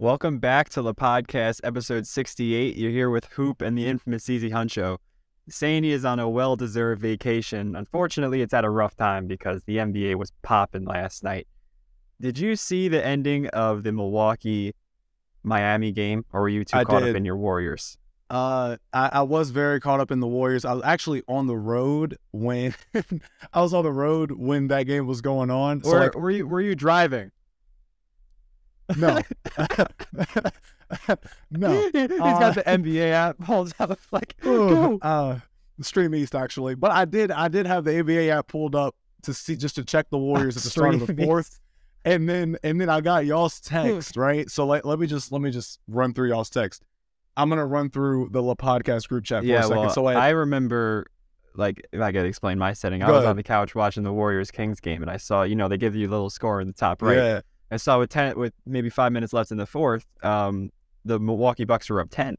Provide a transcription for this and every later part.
Welcome back to the podcast, episode 68. You're here with Hoop and the infamous Easy Huncho. He is on a well deserved vacation. Unfortunately, it's at a rough time because the NBA was popping last night. Did you see the ending of the Milwaukee Miami game, or were you too I caught did. up in your Warriors? Uh, I, I was very caught up in the Warriors. I was actually on the road when I was on the road when that game was going on. So or like, were you were you driving? No, no. He's Uh, got the NBA app, holds out like go. uh, Stream East actually, but I did I did have the NBA app pulled up to see just to check the Warriors at the start of the fourth, and then and then I got y'all's text right. So let, let me just let me just run through y'all's text. I'm gonna run through the LePodcast group chat for Yeah, a second. well, so I, I remember, like, if I gotta explain my setting. I was ahead. on the couch watching the Warriors Kings game, and I saw, you know, they give you a little score in the top right. yeah, I saw with ten, with maybe five minutes left in the fourth, um, the Milwaukee Bucks were up ten.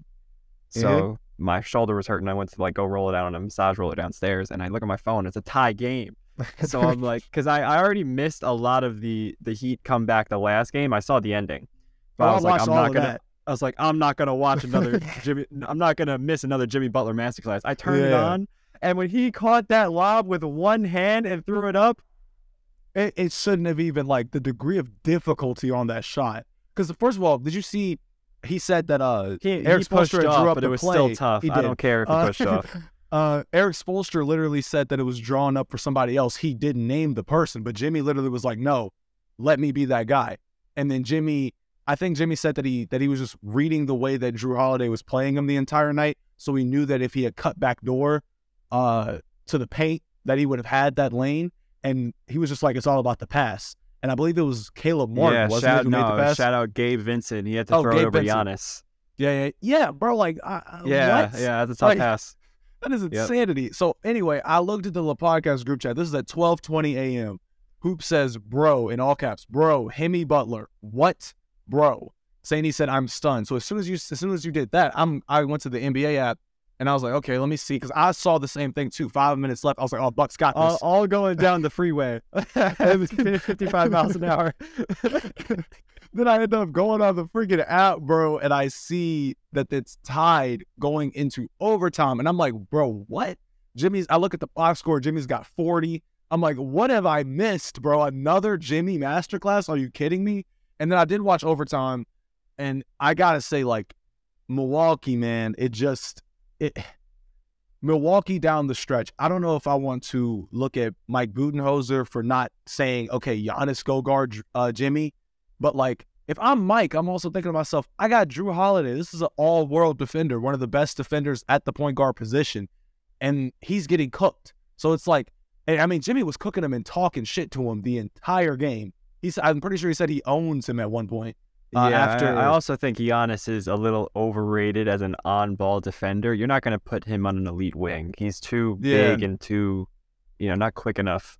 So Mhm. my shoulder was hurting. I went to like go roll it out on a massage roller downstairs, and I look at my phone. It's a tie game. So I'm like, because I, I already missed a lot of the the Heat comeback the last game. I saw the ending, but Oh, I I was like, I'm not gonna. that. I was like, I'm not gonna watch another Jimmy. I'm not gonna miss another Jimmy Butler masterclass. I turned it on, and when he caught that lob with one hand and threw it up, it, it shouldn't have even like the degree of difficulty on that shot. Because first of all, did you see? He said that uh he, Eric he pushed Spoelstra drew up but it was play. still tough. I don't care if he Uh, pushed off. uh, Erik Spoelstra literally said that it was drawn up for somebody else. He didn't name the person, but Jimmy literally was like, "No, let me be that guy." And then Jimmy, I think Jimmy said that he that he was just reading the way that Jrue Holiday was playing him the entire night, so he knew that if he had cut back door uh, to the paint, that he would have had that lane. And he was just like, "It's all about the pass." And I believe it was Caleb Martin, yeah, wasn't shout, it, no, shout out Gabe Vincent. He had to Oh, throw Gabe it over Vincent. Giannis. yeah, yeah, yeah, bro. Like, I- Yeah, what? yeah, that's a tough Like- pass. That is insanity. So anyway, I looked at the Podcast group chat. This is at 12:20 a.m. Hoop says, "Bro," in all caps, "Bro, Hemi Butler, what, bro?" Saying he said, "I'm stunned." So as soon as you, as soon as you did that, I'm, I went to the NBA app and I was like, "Okay, let me see," because I saw the same thing too. Five minutes left. I was like, "Oh, Bucks got All, this." all going down the freeway. it was 55 miles an hour. then I end up going on the freaking app, bro, and I see that it's tied going into overtime. And I'm like, bro, what? Jimmy's, I look at the box score, Jimmy's got 40. I'm like, what have I missed, bro? Another Jimmy masterclass? Are you kidding me? And then I did watch overtime, and I gotta say, like, Milwaukee, man, it just, it, Milwaukee down the stretch. I don't know if I want to look at Mike Budenholzer for not saying, okay, Giannis go guard uh, Jimmy, but like if I'm Mike, I'm also thinking to myself, I got Jrue Holiday. This is an all-world defender, one of the best defenders at the point guard position, and he's getting cooked. So it's like, I mean, Jimmy was cooking him and talking shit to him the entire game. He's, I'm pretty sure he said he owns him at one point. Uh, yeah, after I, I also think Giannis is a little overrated as an on-ball defender. You're not going to put him on an elite wing. He's too Yeah. big and too, you know, not quick enough.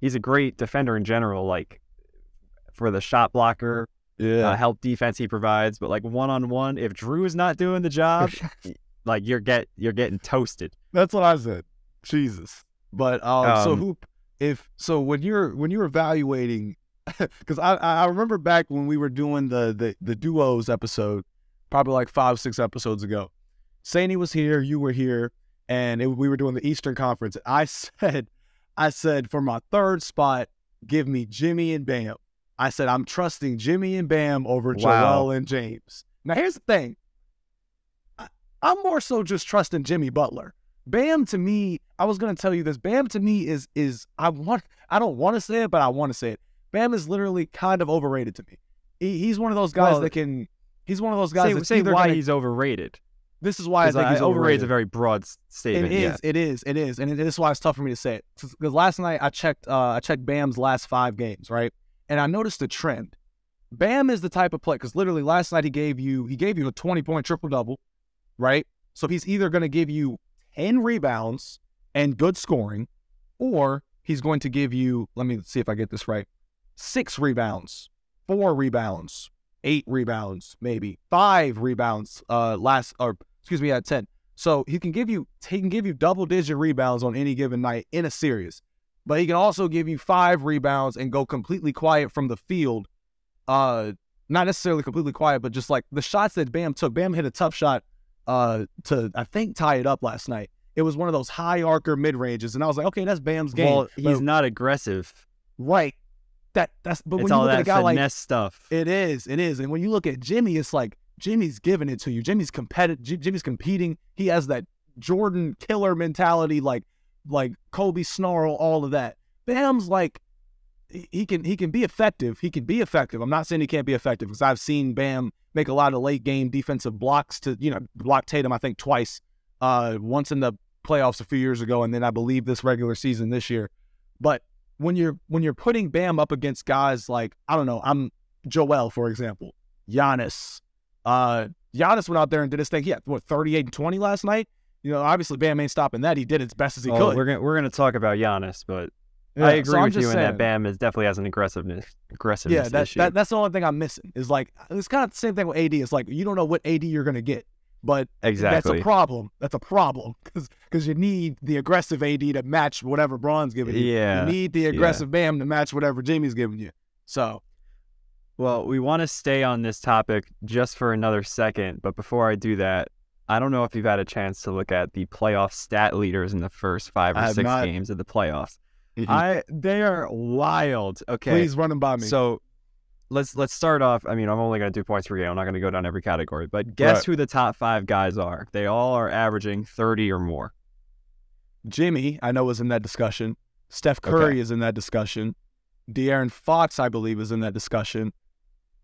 He's a great defender in general, like for the shot blocker, yeah, uh, help defense he provides. But like one-on-one, if Jrue is not doing the job, like you're get you're getting toasted. That's what I said. Jesus. But um, so Um, hoop if so when you're when you're evaluating because I I remember back when we were doing the the the duos episode, probably like five six episodes ago. Saney was here, you were here, and it, we were doing the Eastern Conference. I said, I said for my third spot, give me Jimmy and Bam. I said I'm trusting Jimmy and Bam over Wow. Joel and James. Now here's the thing. I, I'm more so just trusting Jimmy Butler. Bam to me, I was gonna tell you this. Bam to me is is I want I don't want to say it, but I want to say it. Bam is literally kind of overrated to me. He, he's one of those guys Well, that can. He's one of those guys Say, that's say why gonna- he's overrated. This is why I think he's overrated overrated. is a very broad s- It statement. is, yeah. it is, it is, and it, this is why it's tough for me to say it. Because last night I checked, uh, I checked Bam's last five games, right, and I noticed a trend. Bam is the type of play because literally last night he gave you, he gave you a twenty point triple double, right? So he's either going to give you ten rebounds and good scoring, or he's going to give you, let me see if I get this right, six rebounds, four rebounds, eight rebounds, maybe five rebounds. Uh, last or excuse me, at ten. So he can give you he can give you double digit rebounds on any given night in a series, but he can also give you five rebounds and go completely quiet from the field, uh, not necessarily completely quiet, but just like the shots that Bam took. Bam hit a tough shot uh, to I think tie it up last night. It was one of those high arcer mid ranges, and I was like, okay, that's Bam's game. Well, he's But- not aggressive. right. That that's but it's when you all look at a guy like stuff. It is. It is. And when you look at Jimmy, it's like Jimmy's giving it to you. Jimmy's competitive. Jimmy's competing. He has that Jordan killer mentality, like like Kobe snarl, all of that. Bam's like he he can he can be effective. He can be effective. I'm not saying he can't be effective because I've seen Bam make a lot of late game defensive blocks to you know block Tatum. I think twice. Uh, once in the playoffs a few years ago, and then I believe this regular season this year. But when you're when you're putting Bam up against guys like I don't know, I'm Joel for example, Giannis. Uh, Giannis went out there and did his thing. He had what 38 and 20 last night. You know, obviously Bam ain't stopping that. He did as best as he Oh, could. we're gonna we're gonna talk about Giannis, but Yeah, I agree I'm with you in that Bam is definitely has an aggressiveness aggressiveness Yeah, that, issue. that that's the only thing I'm missing. Is like it's kind of the same thing with AD. It's like you don't know what AD you're gonna get, but exactly. that's a problem. That's a problem because you need the aggressive AD to match whatever Bron's giving you. Yeah, You need the aggressive Bam to match whatever Jimmy's giving you. So Well, we want to stay on this topic just for another second, but before I do that, I don't know if you've had a chance to look at the playoff stat leaders in the first five or six not. games of the playoffs. I they are wild. Okay, please run them by me. so let's let's start off. I mean, I'm only going to do points per game. I'm not going to go down every category, but guess Right. who the top five guys are? They all are averaging 30 or more. Jimmy, I know, was in that discussion. Steph Curry Okay. is in that discussion. De'Aaron Fox, I believe, is in that discussion.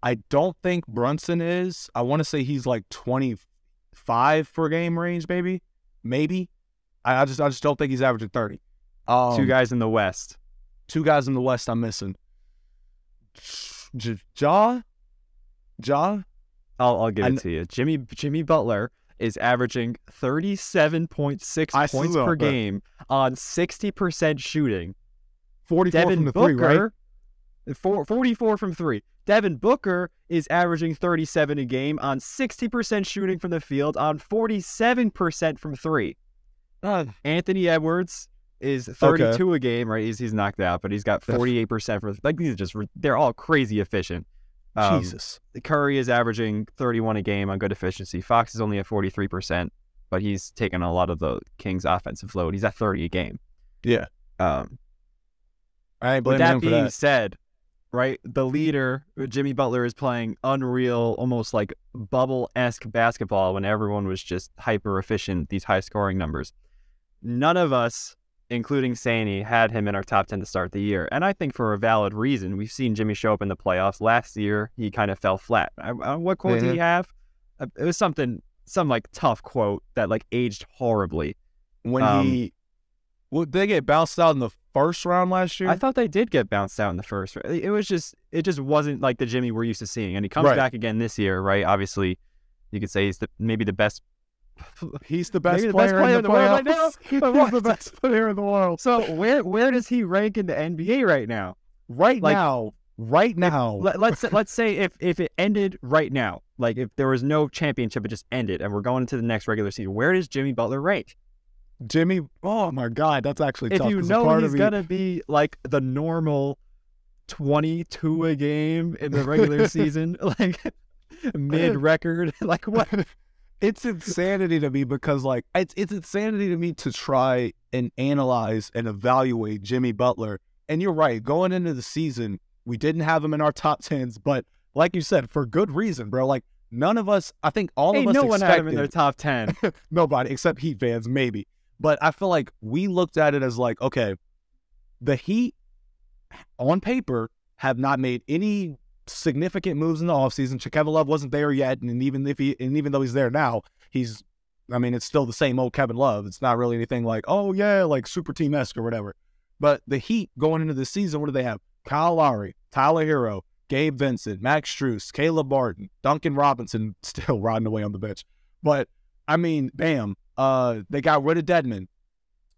I don't think Brunson is. I want to say he's like 25 per game range, maybe. Maybe. I, I just I just don't think he's averaging 30. Um, Two guys in the West. two guys in the West I'm missing. J- Ja? Ja? I'll I'll give it to you. Jimmy Jimmy Butler is averaging 37.6 I points saw per that. game on 60% shooting. 44 Devin from the Booker, three, right? four- 44 from three. Devin Booker is averaging 37 a game on 60% shooting from the field on 47% from three. Uh, Anthony Edwards is 32 a game, right? He's, he's knocked out, but he's got 48% for like these are just they're all crazy efficient. Um, Jesus. Curry is averaging 31 a game on good efficiency. Fox is only at 43%, but he's taken a lot of the Kings' offensive load. He's at 30 a game. Yeah. Um, I ain't with blaming that him for being that. said, right, the leader, Jimmy Butler, is playing unreal, almost like bubble esque basketball when everyone was just hyper efficient, these high scoring numbers. None of us, including Saney, had him in our top 10 to start the year. And I think for a valid reason. We've seen Jimmy show up in the playoffs. Last year, he kind of fell flat. I, I, what quote did he have? Uh, It was something, some like tough quote that like aged horribly. When um, he. Well, they get bounced out in the first round last year? I thought they did get bounced out in the first. It it was just it just wasn't like the Jimmy we're used to seeing, and he comes Right. back again this year, right? Obviously, you could say he's the, maybe the best. He's the best the player, best player in in the, the world right now? He's the best player in the world. So where where does he rank in the NBA right now? Right Like- now, right now, Let, let's let's say if if it ended right now, like if there was no championship, it just ended, and we're going into the next regular season. Where does Jimmy Butler rank? Jimmy. Oh my God, that's actually If tough. you know part he's me- gonna be like the normal twenty two a game in the regular season, like mid record, like what? It's insanity to me because like it's it's insanity to me to try and analyze and evaluate Jimmy Butler. And you're right, going into the season, we didn't have him in our top tens, but like you said, for good reason, bro. Like none of us, I think all of us no one had him in their top ten. nobody except Heat fans, maybe. But I feel like we looked at it as like, okay, the Heat on paper have not made any significant moves in the offseason. Kevin Love wasn't there yet, and even if he and even though he's there now, he's I mean, it's still the same old Kevin Love. It's not really anything like, oh yeah, like super team esque or whatever. But the Heat going into the season, what do they have? Kyle Lowry, Tyler Herro, Gabe Vincent, Max Strus, Caleb Martin, Duncan Robinson, still riding away on the bench. But I mean, bam, uh, they got rid of Dedmon.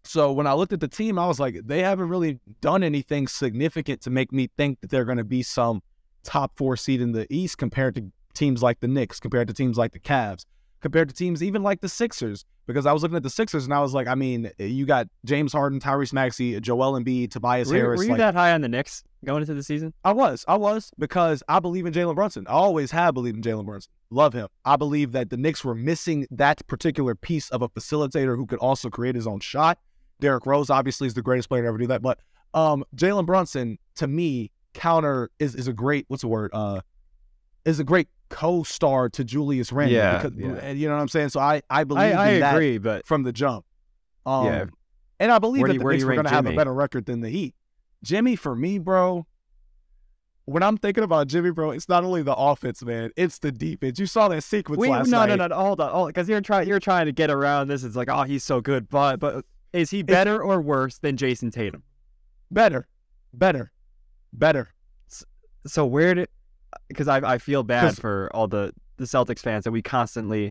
So when I looked at the team, I was like, they haven't really done anything significant to make me think that they're going to be some top four seed in the East compared to teams like the Knicks, compared to teams like the Cavs, compared to teams even like the Sixers. because I was looking at the Sixers and I was like, I mean, you got James Harden, Tyrese Maxey, Joel Embiid, Tobias Were, Harris. were you like, that high on the Knicks going into the season? I was, I was because I believe in Jalen Brunson. I always have believed in Jalen Brunson. Love him. I believe that the Knicks were missing that particular piece of a facilitator who could also create his own shot. Derrick Rose obviously is the greatest player to ever do that, but um, Jalen Brunson to me counter is is a great what's the word uh is a great co-star to Julius Randle. Yeah, because, yeah. you know what I'm saying. So I I believe I, I agree, but from the jump. Um, Yeah. and I believe Where that you- the Knicks were going to have a better record than the Heat. Jimmy, for me, bro. When I'm thinking about Jimmy, bro, it's not only the offense, man. It's the defense. You saw that sequence Wait, last no, night. no, no, hold on, because you're trying, you're trying to get around this. It's like, oh, he's so good, but, but is he better or worse than Jayson Tatum? Better, better, better. So where did? Because I, I feel bad for all the the Celtics fans that we constantly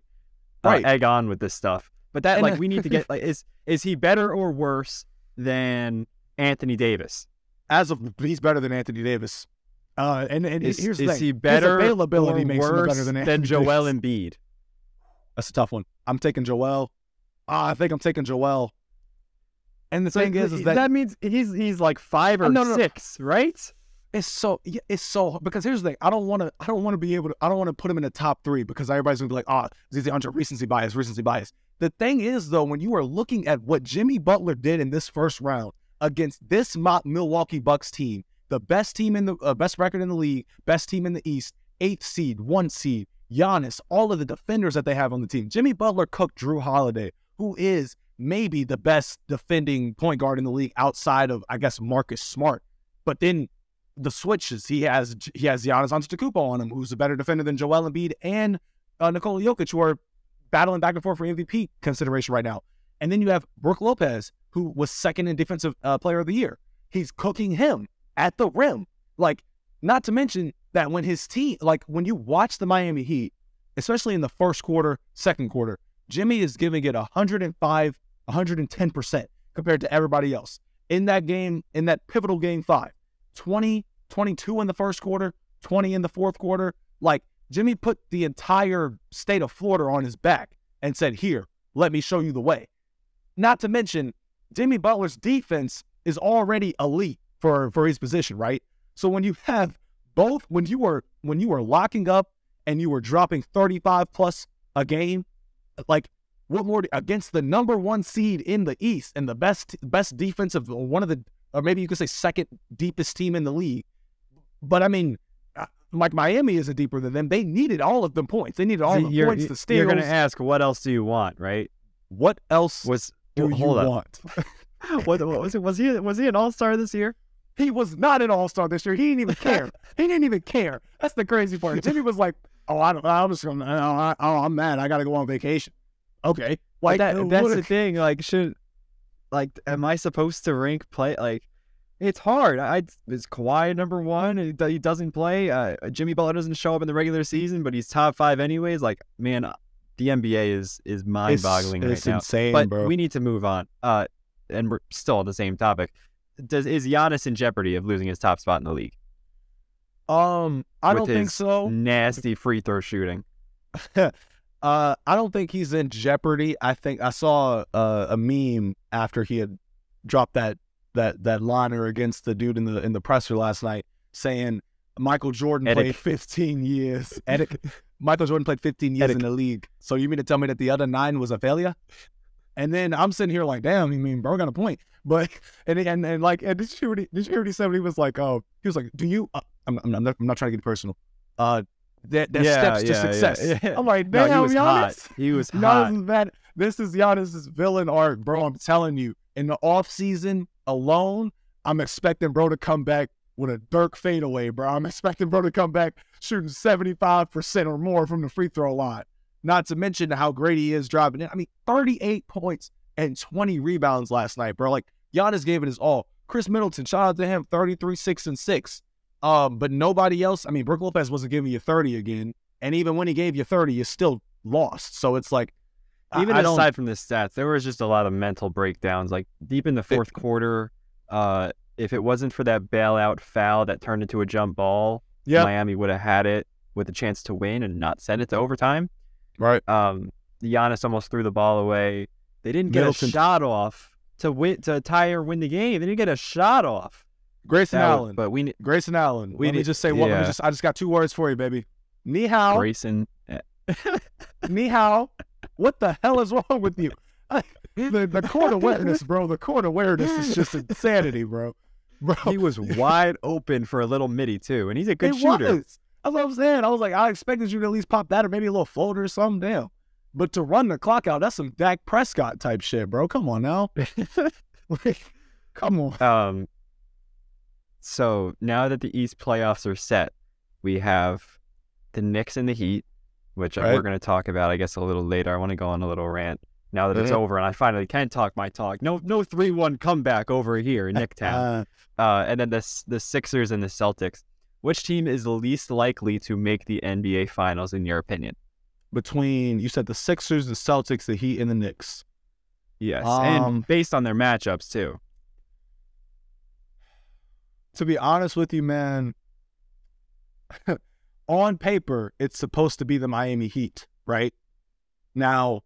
uh, Right. egg on with this stuff. But that, And, like, we need to get like, is is he better or worse than Anthony Davis? As of he's better than Anthony Davis. Uh, and and Is, here's the is thing. he better His availability or makes him worse better than, Anthony Joel Davis. Embiid? That's a tough one. I'm taking Joel. Uh, I think I'm taking Joel. And the So thing is, is that, that means he's he's like five or Uh, no, no, no. six, right? It's so it's so because here's the thing. I don't want to. I don't want to be able to. I don't want to put him in the top three because everybody's gonna be like, "Ah, oh, ZZ Hunter, recency bias, recency bias." The thing is, though, when you are looking at what Jimmy Butler did in this first round against this Milwaukee Bucks team, the best team in the uh, best record in the league, best team in the East, eighth seed, one seed, Giannis, all of the defenders that they have on the team. Jimmy Butler cooked Jrue Holiday, who is maybe the best defending point guard in the league outside of, I guess, Marcus Smart. But then the switches. He has he has Giannis Antetokounmpo on him, who's a better defender than Joel Embiid and uh, Nikola Jokic, who are battling back and forth for MVP consideration right now. And then you have Brook Lopez, who was second in defensive uh, player of the year. He's cooking him at the rim. Like, not to mention that when his team, like when you watch the Miami Heat, especially in the first quarter, second quarter, Jimmy is giving it 105, 110% compared to everybody else. In that game, in that pivotal game five, 20, 22 in the first quarter, 20 in the fourth quarter. Like Jimmy put the entire state of Florida on his back and said, Here, let me show you the way. Not to mention, Jimmy Butler's defense is already elite for, for his position, right? So when you have both, when you were when you were locking up and you were dropping 35 plus a game, like what more do- against the number one seed in the East and the best best defensive one of the or maybe you could say second deepest team in the league. But I mean, uh, like Miami isn't deeper than them. They needed all of them points. They needed all See, the you're, points, you- the steals. You're gonna ask, what else do you want, right? what else Was do well, you hold up. want? what, what was it? Was he was he an All Star this year? He was not an All Star this year. He didn't even care. he didn't even care. That's the crazy part. Jimmy was like, "Oh, I don't. I'm just gonna. I, I, I'm mad. I got to go on vacation." Okay, Like that, uh, that's the thing. Like, should like am I supposed to rank play? Like, it's hard. I is Kawhi number one? and He doesn't play. Uh, Jimmy Butler doesn't show up in the regular season, but he's top five anyways. Like, man, uh, the NBA is is mind boggling right it's now. insane, but bro. we need to move on. Uh, and we're still on the same topic. Does is Giannis in jeopardy of losing his top spot in the league? um, I with don't think so. Nasty free throw shooting. uh, I don't think he's in jeopardy. I think I saw uh, a meme after he had dropped that that that liner against the dude in the in the presser last night, saying Michael Jordan Edic. played 15 years. Edic. Michael Jordan played 15 years Edic. in the league. So you mean to tell me that the other nine was a failure? And then I'm sitting here like, damn, you mean, bro got a point. But and and, and like, and did you hear what he, did you hear what he said? He was like, oh, he was like, do you? Uh, I'm, I'm, not, I'm not trying to get personal. Uh, there, there's steps to success. yeah. I'm like, No, damn, he was hot. He was Giannis hot. is bad. This is Giannis's villain arc, bro. I'm telling you. In the off season alone, I'm expecting bro to come back with a Dirk fadeaway, bro. I'm expecting bro to come back shooting 75% or more from the free throw line. Not to mention how great he is driving in. I mean, 38 points and 20 rebounds last night, bro. Like Giannis gave it his all. Khris Middleton, shout out to him, 33, 6, and 6. Um, but nobody else, I mean, Brook Lopez wasn't giving you 30 again. And even when he gave you 30, you still lost. So it's like Even I don't- aside from the stats, there was just a lot of mental breakdowns. Like deep in the fourth quarter, uh, if it wasn't for that bailout foul that turned into a jump ball, Yeah. Miami would have had it with a chance to win and not send it to overtime. Right. Um, Giannis almost threw the ball away. They didn't get Middleton- a shot off to win to tie or win the game. They didn't get a shot off. Grayson That Allen. but we ne- Grayson Allen. we let me need- just say what. Let me just. I just got two words for you, baby. Ni hao. Grayson. Ni hao. What the hell is wrong with you? the the court awareness, bro. The court awareness is just insanity, bro. Bro, He was wide open for a little midi too, and he's a good it shooter. was. That's what I'm saying. I was like, I expected you to at least pop that or maybe a little floater or something. Damn. But to run the clock out, that's some Dak Prescott type shit, bro. Come on now. Like, come on. Um. So now that the East playoffs are set, we have the Knicks and the Heat, which Right. we're going to talk about, I guess, a little later. I want to go on a little rant now that it's Mhm. over, and I finally can talk my talk. No, no three-one comeback over here in Nicktown. Uh, Uh, and then the the Sixers and the Celtics. Which team is the least likely to make the NBA Finals in your opinion? between you said the Sixers, the Celtics, the Heat, and the Knicks. Yes, Um, and based on their matchups too. To be honest with you, man, on paper, it's supposed to be the Miami Heat, right? Now,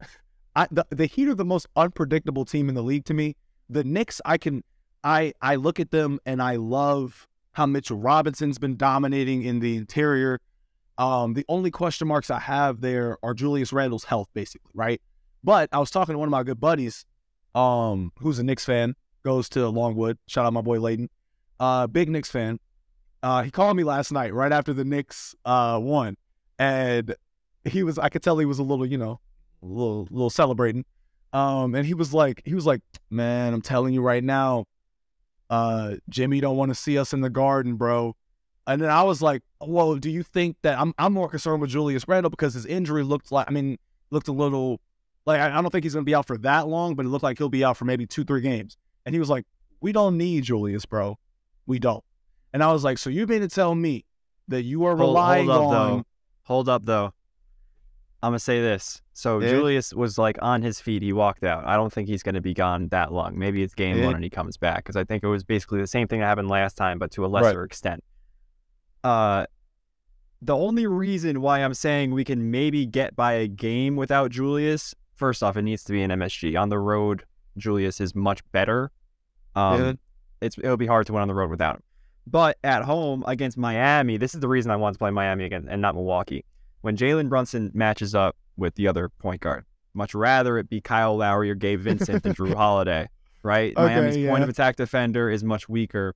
I, the, the Heat are the most unpredictable team in the league to me. The Knicks, I can, I, I look at them and I love how Mitchell Robinson's been dominating in the interior. Um, the only question marks I have there are Julius Randle's health, basically, right? But I was talking to one of my good buddies, um, who's a Knicks fan, goes to Longwood. Shout out my boy Layton uh, big Knicks fan. Uh, he called me last night right after the Knicks uh, won, and he was I could tell he was a little you know a little little celebrating. Um, and he was like he was like, man, I'm telling you right now, uh, Jimmy don't want to see us in the garden, bro. And then I was like, well, do you think that I'm I'm more concerned with Julius Randle because his injury looked like I mean looked a little like I, I don't think he's gonna be out for that long, but it looked like he'll be out for maybe two three games. And he was like, we don't need Julius, bro. We don't. And I was like, so you mean to tell me that you are Hold, relying hold up on though. Hold up though. I'm gonna say this. So. Julius was like on his feet. He walked out. I don't think he's gonna be gone that long. Maybe it's game one and he comes back because I think it was basically the same thing that happened last time, but to a lesser extent. Uh, the only reason why I'm saying we can maybe get by a game without Julius, first off, it needs to be an MSG. On the road, Julius is much better. Um. It's it'll be hard to win on the road without him. But at home against Miami, this is the reason I want to play Miami again and not Milwaukee. When Jalen Brunson matches up with the other point guard, much rather it be Kyle Lowry or Gabe Vincent than Jrue Holiday, right? Okay, Miami's point of attack defender is much weaker.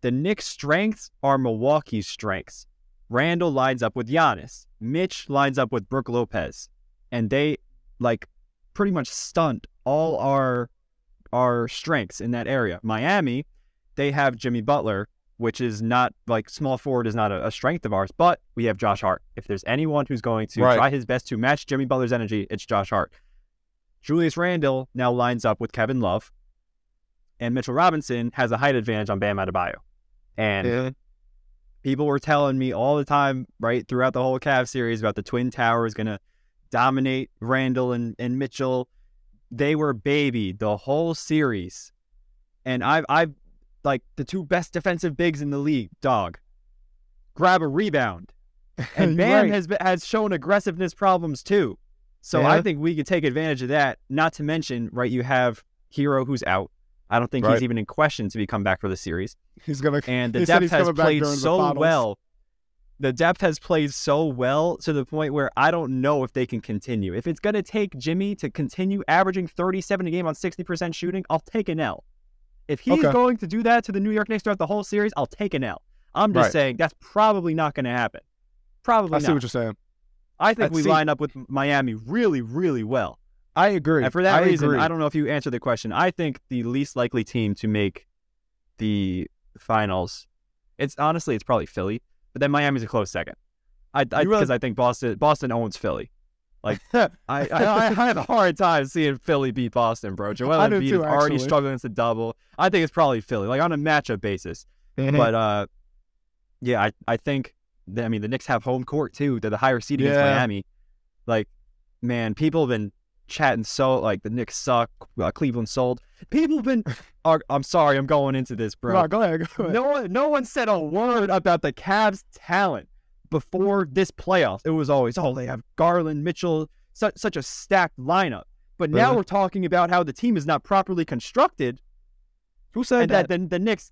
The Knicks' strengths are Milwaukee's strengths. Randle lines up with Giannis. Mitch lines up with Brook Lopez. And they like pretty much stunt all our our strengths in that area. Miami, they have Jimmy Butler, which is not like small forward is not a, a strength of ours, but we have Josh Hart. If there's anyone who's going to Right. try his best to match Jimmy Butler's energy, it's Josh Hart. Julius Randle now lines up with Kevin Love, and Mitchell Robinson has a height advantage on Bam Adebayo. And Yeah. people were telling me all the time, right, throughout the whole Cavs series about the Twin Towers going to dominate Randle and, and Mitchell. They were baby the whole series. And I've, I've, like, the two best defensive bigs in the league, dog, grab a rebound. And Bam Right. has, has shown aggressiveness problems too. So Yeah. I think we could take advantage of that. Not to mention, right, you have Herro who's out. I don't think Right. he's even in question to be come back for the series He's gonna and the depth has played so well. The depth has played so well to the point where I don't know if they can continue. If it's going to take Jimmy to continue averaging 37 a game on 60% shooting, I'll take an L. If he's Okay. going to do that to the New York Knicks throughout the whole series, I'll take an L. I'm just Right. saying that's probably not going to happen. Probably I see not. what you're saying. I think I we see- line up with Miami really, really well. I agree. And for that I reason, agree. I don't know if you answered the question. I think the least likely team to make the finals, it's honestly, it's probably Philly, but then Miami's a close second. I because really- I think Boston Boston owns Philly. I, I, I, I have a hard time seeing Philly beat Boston, bro. Joel Embiid is too, already actually. struggling to double. I think it's probably Philly, like on a matchup basis. Mhm. But uh, yeah, I, I think that, I mean the Knicks have home court too. They're the higher seed against Yeah. Miami. Like, man, people have been chatting so like the Knicks suck. Uh, Cleveland sold. People have been. are, I'm sorry, I'm going into this, bro. No, go ahead. Go ahead. No one, no one said a word about the Cavs' talent before this playoff, It was always, oh, they have Garland, Mitchell, such such a stacked lineup. But now we're talking about how the team is not properly constructed, Who said and that the, the Knicks.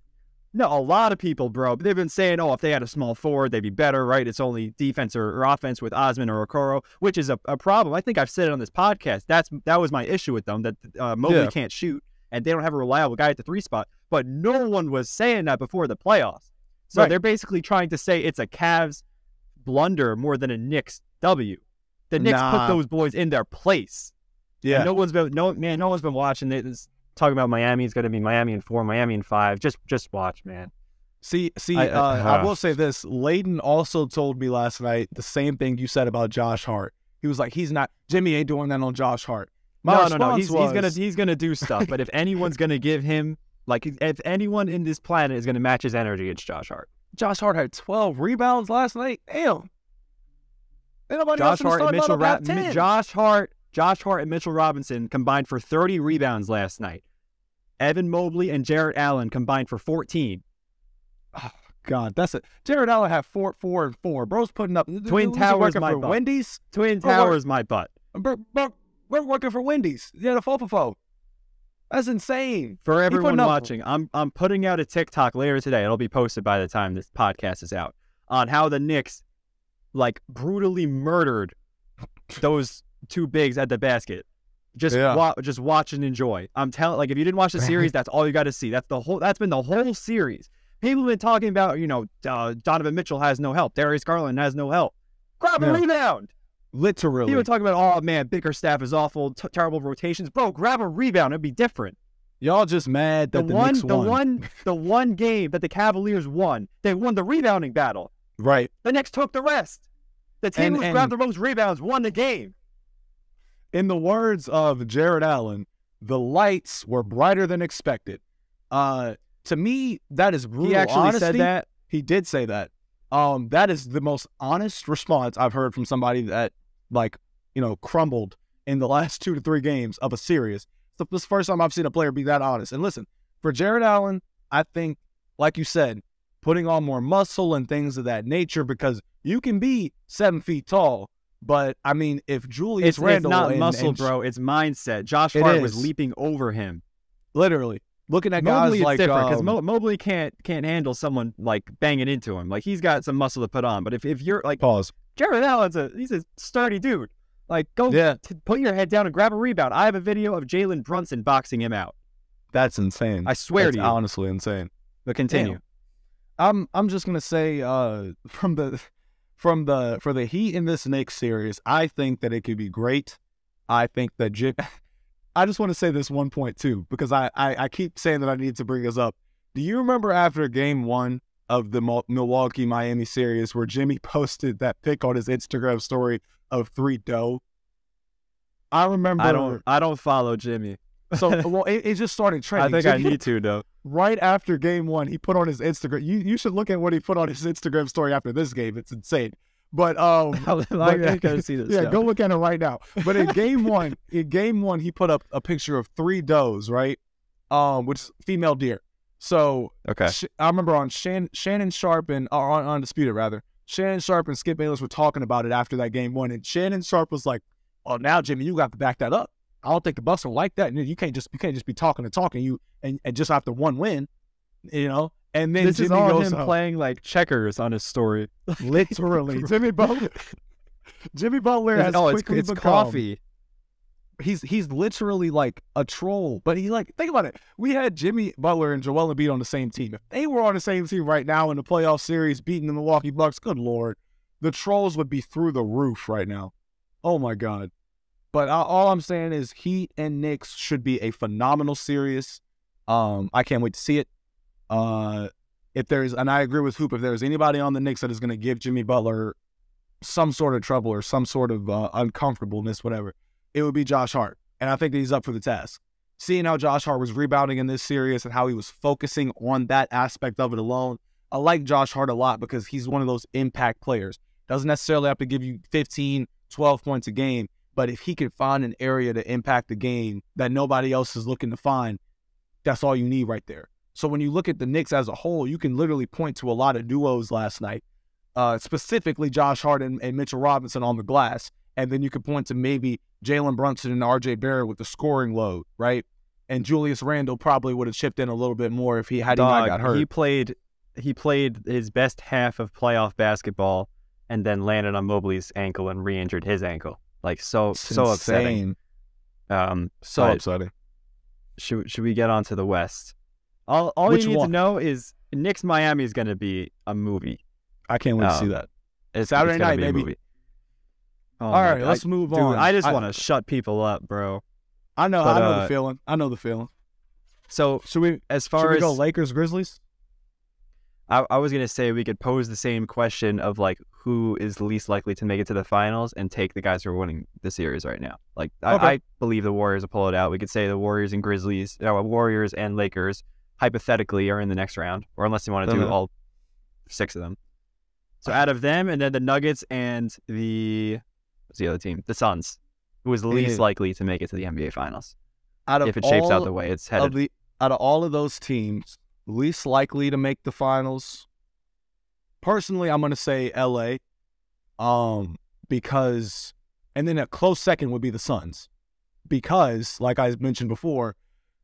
No, a lot of people, bro. They've been saying, "Oh, if they had a small forward, they'd be better." Right? It's only defense or, or offense with Osman or Okoro, which is a, a problem. I think I've said it on this podcast. That's that was my issue with them that uh, Mobley Yeah. can't shoot, and they don't have a reliable guy at the three spot. But no one was saying that before the playoffs. So Right. they're basically trying to say it's a Cavs blunder more than a Knicks W. The Knicks Nah. put those boys in their place. yeah. And no one's been no man, no one's been watching. It's talking about Miami. It's going to be Miami in four, Miami in five. Just just watch, man. See, see, I- uh, I- I will say this. Layden also told me last night the same thing you said about Josh Hart. He was like, he's not, Jimmy ain't doing that on Josh Hart. My no, no, no. He's, he's gonna he's gonna do stuff. but if anyone's gonna give him like if anyone in this planet is gonna match his energy, it's Josh Hart. Josh Hart had 12 rebounds last night. Damn. Ain't nobody Josh else Hart and Mitchell Ra- Mi- Josh Hart, Josh Hart and Mitchell Robinson combined for 30 rebounds last night. Evan Mobley and Jarrett Allen combined for 14. Oh God, that's it. Jarrett Allen had four, four, and four. Bro's putting up Twin Towers, my for butt. Wendy's. Twin Towers, my butt. Bro, bro, we're working for Wendy's. Yeah, the fofo. That's insane. For everyone up- watching, I'm I'm putting out a TikTok later today. It'll be posted by the time this podcast is out on how the Knicks like brutally murdered those two bigs at the basket. Just Yeah. wa- just watch and enjoy. I'm telling like if you didn't watch the series, that's all you got to see. That's the whole that's been the whole series. People have been talking about, you know, uh, Donovan Mitchell has no help. Darius Garland has no help. Grab a Yeah. rebound. Literally. People talking about, oh man, Bickerstaff is awful, t- terrible rotations. Bro, grab a rebound. It'd be different Y'all just mad the, that the, one, Knicks the one, the one game that the Cavaliers won, they won the rebounding battle. Right. The Knicks took the rest. The team And- who and- grabbed the most rebounds won the game. In the words of Jarrett Allen, the lights were brighter than expected. Uh, to me, that is brutal He actually honesty. said that. He did say that. Um, that is the most honest response I've heard from somebody that, like, you know, crumbled in the last two to three games of a series. So this the first time I've seen a player be that honest. And listen, for Jarrett Allen, I think, like you said, putting on more muscle and things of that nature because you can be seven feet tall. But I mean, if Julius It's, it's not and- muscle, and- bro. It's mindset. Josh Hart was leaping over him. literally looking at Mobley guys like different because um, Mo- Mobley can't can't handle someone like banging into him. Like he's got some muscle to put on. But if, if you're like pause. Jarrett Allen's a he's a sturdy dude. Like go Yeah, t- put your head down and grab a rebound. I have a video of Jalen Brunson boxing him out. that's insane. I swear That's to you. honestly insane. but continue. I'm I'm just gonna say uh from the from the for the Heat in this Knicks series, I think that it could be great. I think that Jim. I just want to say this one point too because I, I I keep saying that I need to bring this up. Do you remember after Game One of the Milwaukee Miami series where Jimmy posted that pic on his Instagram story of three dough? I remember. I don't I don't follow Jimmy. So well, it, it just started trending. I think I need to though. right after game one, he put on his Instagram. You you should look at what he put on his Instagram story after this game. It's insane. But um, I But- gotta see this. yeah, go look at it right now. But in game one, in game one, he put up a picture of three does, right? Um, which is female deer. So Okay. Sh- I remember on Shan- Shannon Sharpe and or on Undisputed rather, Shannon Sharpe and Skip Bayless were talking about it after that game one, and Shannon Sharpe was like, "Oh, now Jimmy, you got to back that up. I don't think the Bucks will like that. And you can't just you can't just be talking and talking. You and, and just after one win, you know." And then This Jimmy is all goes him up. playing like checkers on his story. literally Jimmy Butler. Jimmy Butler has oh, it's, quickly it's become- coffee. he's he's literally like a troll. But he like think about it. We had Jimmy Butler and Joel Embiid on the same team. If they were on the same team right now in the playoff series, beating the Milwaukee Bucks, good lord, the trolls would be through the roof right now. Oh my god. But uh, all I'm saying is Heat and Knicks should be a phenomenal series. Um, I can't wait to see it. Uh, if there's, and I agree with Hoop, if there's anybody on the Knicks that is going to give Jimmy Butler some sort of trouble or some sort of uh, uncomfortableness, whatever, it would be Josh Hart. And I think that he's up for the task. Seeing how Josh Hart was rebounding in this series and how he was focusing on that aspect of it alone, I like Josh Hart a lot because he's one of those impact players. Doesn't necessarily have to give you 15, 12 points a game, but if he can find an area to impact the game that nobody else is looking to find, that's all you need right there. So when you look at the Knicks as a whole, you can literally point to a lot of duos last night, uh, specifically Josh Hart and, and Mitchell Robinson on the glass. And then you could point to maybe Jalen Brunson and RJ Barrett with the scoring load, right? And Julius Randle probably would have chipped in a little bit more if he had he not got hurt. he played he played his best half of playoff basketball and then landed on Mobley's ankle and re-injured his ankle. Like so It's so upsetting. insane. Um, So upsetting. should should we get on to the West? All all Which you need one? to know is Knicks Miami is going to be a movie. I can't wait to see Um, that. It's, Saturday it's night, be movie. Oh All right, God. let's move Dude, on. I just want to shut people up, bro. I know. but, I know uh, the feeling. I know the feeling. So Should we? as far we as go Lakers Grizzlies? I, I was gonna say we could pose the same question of like who is least likely to make it to the finals and take the guys who are winning the series right now. Like I, Okay. I believe the Warriors will pull it out. We could say the Warriors and Grizzlies, no, Warriors and Lakers hypothetically are in the next round, or unless you want to do all six of them. So out of them, and then the Nuggets and the what's the other team? The Suns, who is least Yeah. likely to make it to the NBA Finals Out of if it shapes out the way it's of headed. the out of all of those teams, least likely to make the finals. Personally, I'm going to say LA, um, because, and then a close second would be the Suns, because, like I mentioned before,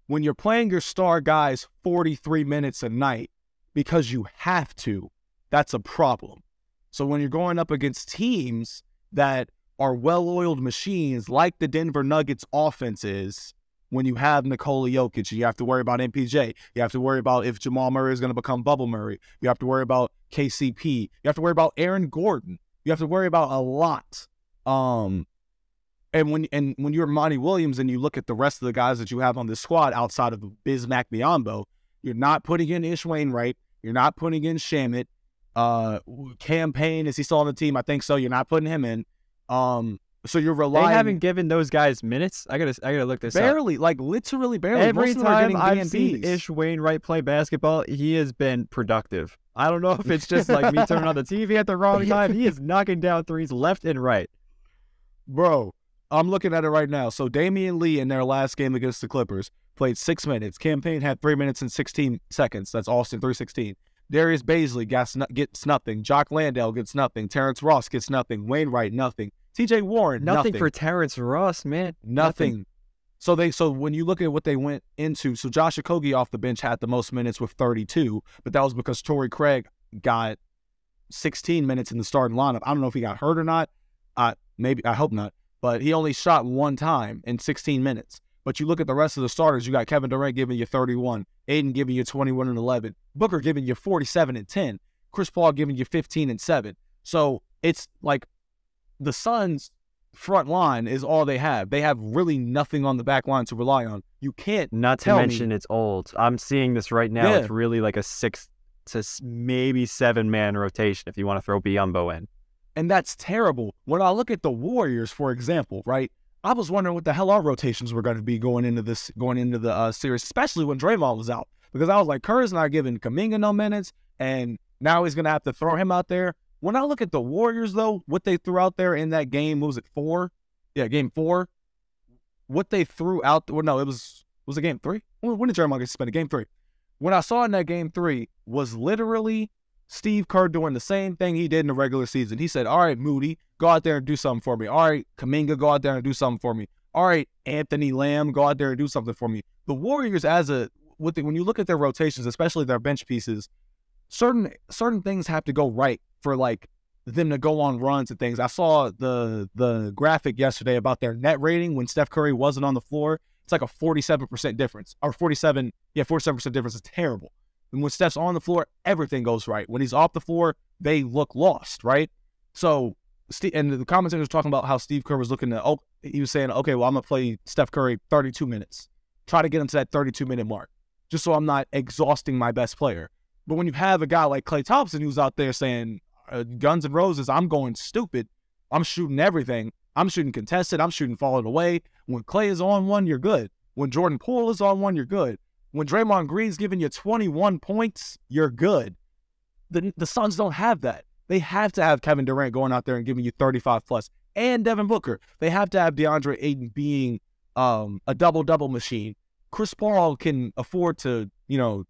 when you're playing your star guys 43 minutes a night because you have to, that's a problem. So when you're going up against teams that are well-oiled machines like the Denver Nuggets offense is, when you have Nikola Jokic, you have to worry about MPJ. You have to worry about if Jamal Murray is going to become Bubble Murray. You have to worry about KCP. You have to worry about Aaron Gordon. You have to worry about a lot. Um, and when and when you're Monty Williams and you look at the rest of the guys that you have on this squad outside of Bismack Biyombo, you're not putting in Ish Wainwright. You're not putting in Shamit. Uh, Cam Payne is he still on the team? I think so. You're not putting him in. Um, so you're relying. They haven't given those guys minutes. I gotta I gotta look this up. barely, like literally barely. Every Most of them are time I've DNPs. seen Ish Wainwright play basketball, he has been productive. I don't know if it's just like me turning on the TV at the wrong time. He is knocking down threes left and right. Bro, I'm looking at it right now. So Damion Lee in their last game against the Clippers played six minutes. Cam Payne had three minutes and 16 seconds. That's Austin 316. Darius Bazley gets, gets nothing. Jock Landale gets nothing. Terrence Ross gets nothing. Wainwright, nothing. TJ Warren, Nothing, nothing. for Terrence Ross, man. Nothing. So they so when you look at what they went into, so Josh Okogie off the bench had the most minutes with 32, but that was because Torrey Craig got 16 minutes in the starting lineup. I don't know if he got hurt or not. I maybe I hope not, but he only shot one time in 16 minutes. But you look at the rest of the starters, you got Kevin Durant giving you 31, Ayton giving you 21 and 11, Booker giving you 47 and 10, Chris Paul giving you 15 and 7. So it's like the Suns front line is all they have. They have really nothing on the back line to rely on. You can't Not to Tell me. mention it's old. I'm seeing this right now. Yeah. It's really like a six to maybe seven man rotation if you want to throw Biyombo in. And that's terrible. When I look at the Warriors, for example, right? I was wondering what the hell our rotations were going to be going into this, going into the uh, series, especially when Draymond was out, because I was like, Kerr's not giving Kuminga no minutes, and now he's going to have to throw him out there. When I look at the Warriors, though, what they threw out there in that game, was it four? Yeah, game four. What they threw out, well, no, it was was it game three? When, when did Draymond get suspended? Game three. What I saw in that game three was literally Steve Kerr doing the same thing he did in the regular season. He said, All right, Moody, go out there and do something for me. All right, Kuminga, go out there and do something for me. All right, Anthony Lamb, go out there and do something for me. The Warriors, as a the, when you look at their rotations, especially their bench pieces, certain certain things have to go right for like them to go on runs and things. I saw the the graphic yesterday about their net rating when Steph Curry wasn't on the floor. It's like a 47% difference. Or 47, yeah, 47% difference is terrible. And when Steph's on the floor, everything goes right. When he's off the floor, they look lost, right? So, and the commentator was talking about how Steve Kerr was looking at, oh, he was saying, okay, well, I'm going to play Steph Curry 32 minutes. Try to get him to that 32 minute mark, just so I'm not exhausting my best player. But when you have a guy like Klay Thompson who's out there saying, uh, Guns and Roses, I'm going stupid. I'm shooting everything. I'm shooting contested. I'm shooting falling away. When Klay is on one, you're good. When Jordan Poole is on one, you're good. When Draymond Green's giving you 21 points, you're good. The the Suns don't have that. They have to have Kevin Durant going out there and giving you 35 plus, and Devin Booker. They have to have DeAndre Ayton being um, a double double machine. Chris Paul can afford to, you know,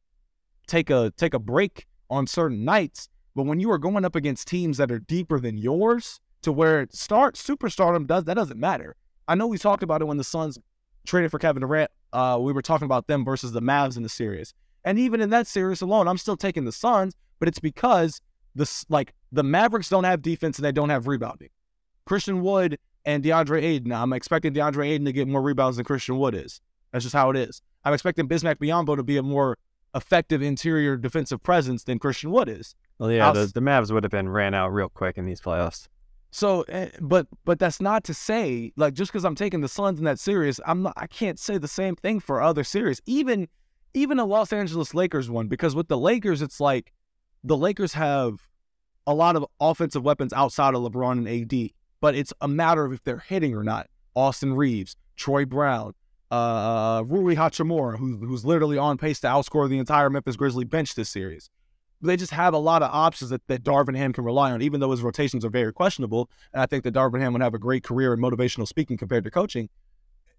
take a take a break on certain nights, but when you are going up against teams that are deeper than yours to where start superstardom does that doesn't matter. I know we talked about it when the Suns traded for Kevin Durant. Uh, we were talking about them versus the Mavs in the series, and even in that series alone, I'm still taking the Suns, but it's because the like the Mavericks don't have defense and they don't have rebounding. Christian Wood and DeAndre Ayton. I'm expecting DeAndre Ayton to get more rebounds than Christian Wood is. That's just how it is. I'm expecting Bismack Biyombo to be a more effective interior defensive presence than Christian Wood is. Well, yeah, the, the Mavs would have been ran out real quick in these playoffs. So, eh, but but that's not to say like just because I'm taking the Suns in that series, I'm not. I can't say the same thing for other series. Even even a Los Angeles Lakers one because with the Lakers, it's like the Lakers have a lot of offensive weapons outside of LeBron and AD, but it's a matter of if they're hitting or not. Austin Reaves, Troy Brown, uh, Rui Hachimura, who, who's literally on pace to outscore the entire Memphis Grizzly bench this series. They just have a lot of options that, that Darvin Ham can rely on, even though his rotations are very questionable. And I think that Darvin Ham would have a great career in motivational speaking compared to coaching.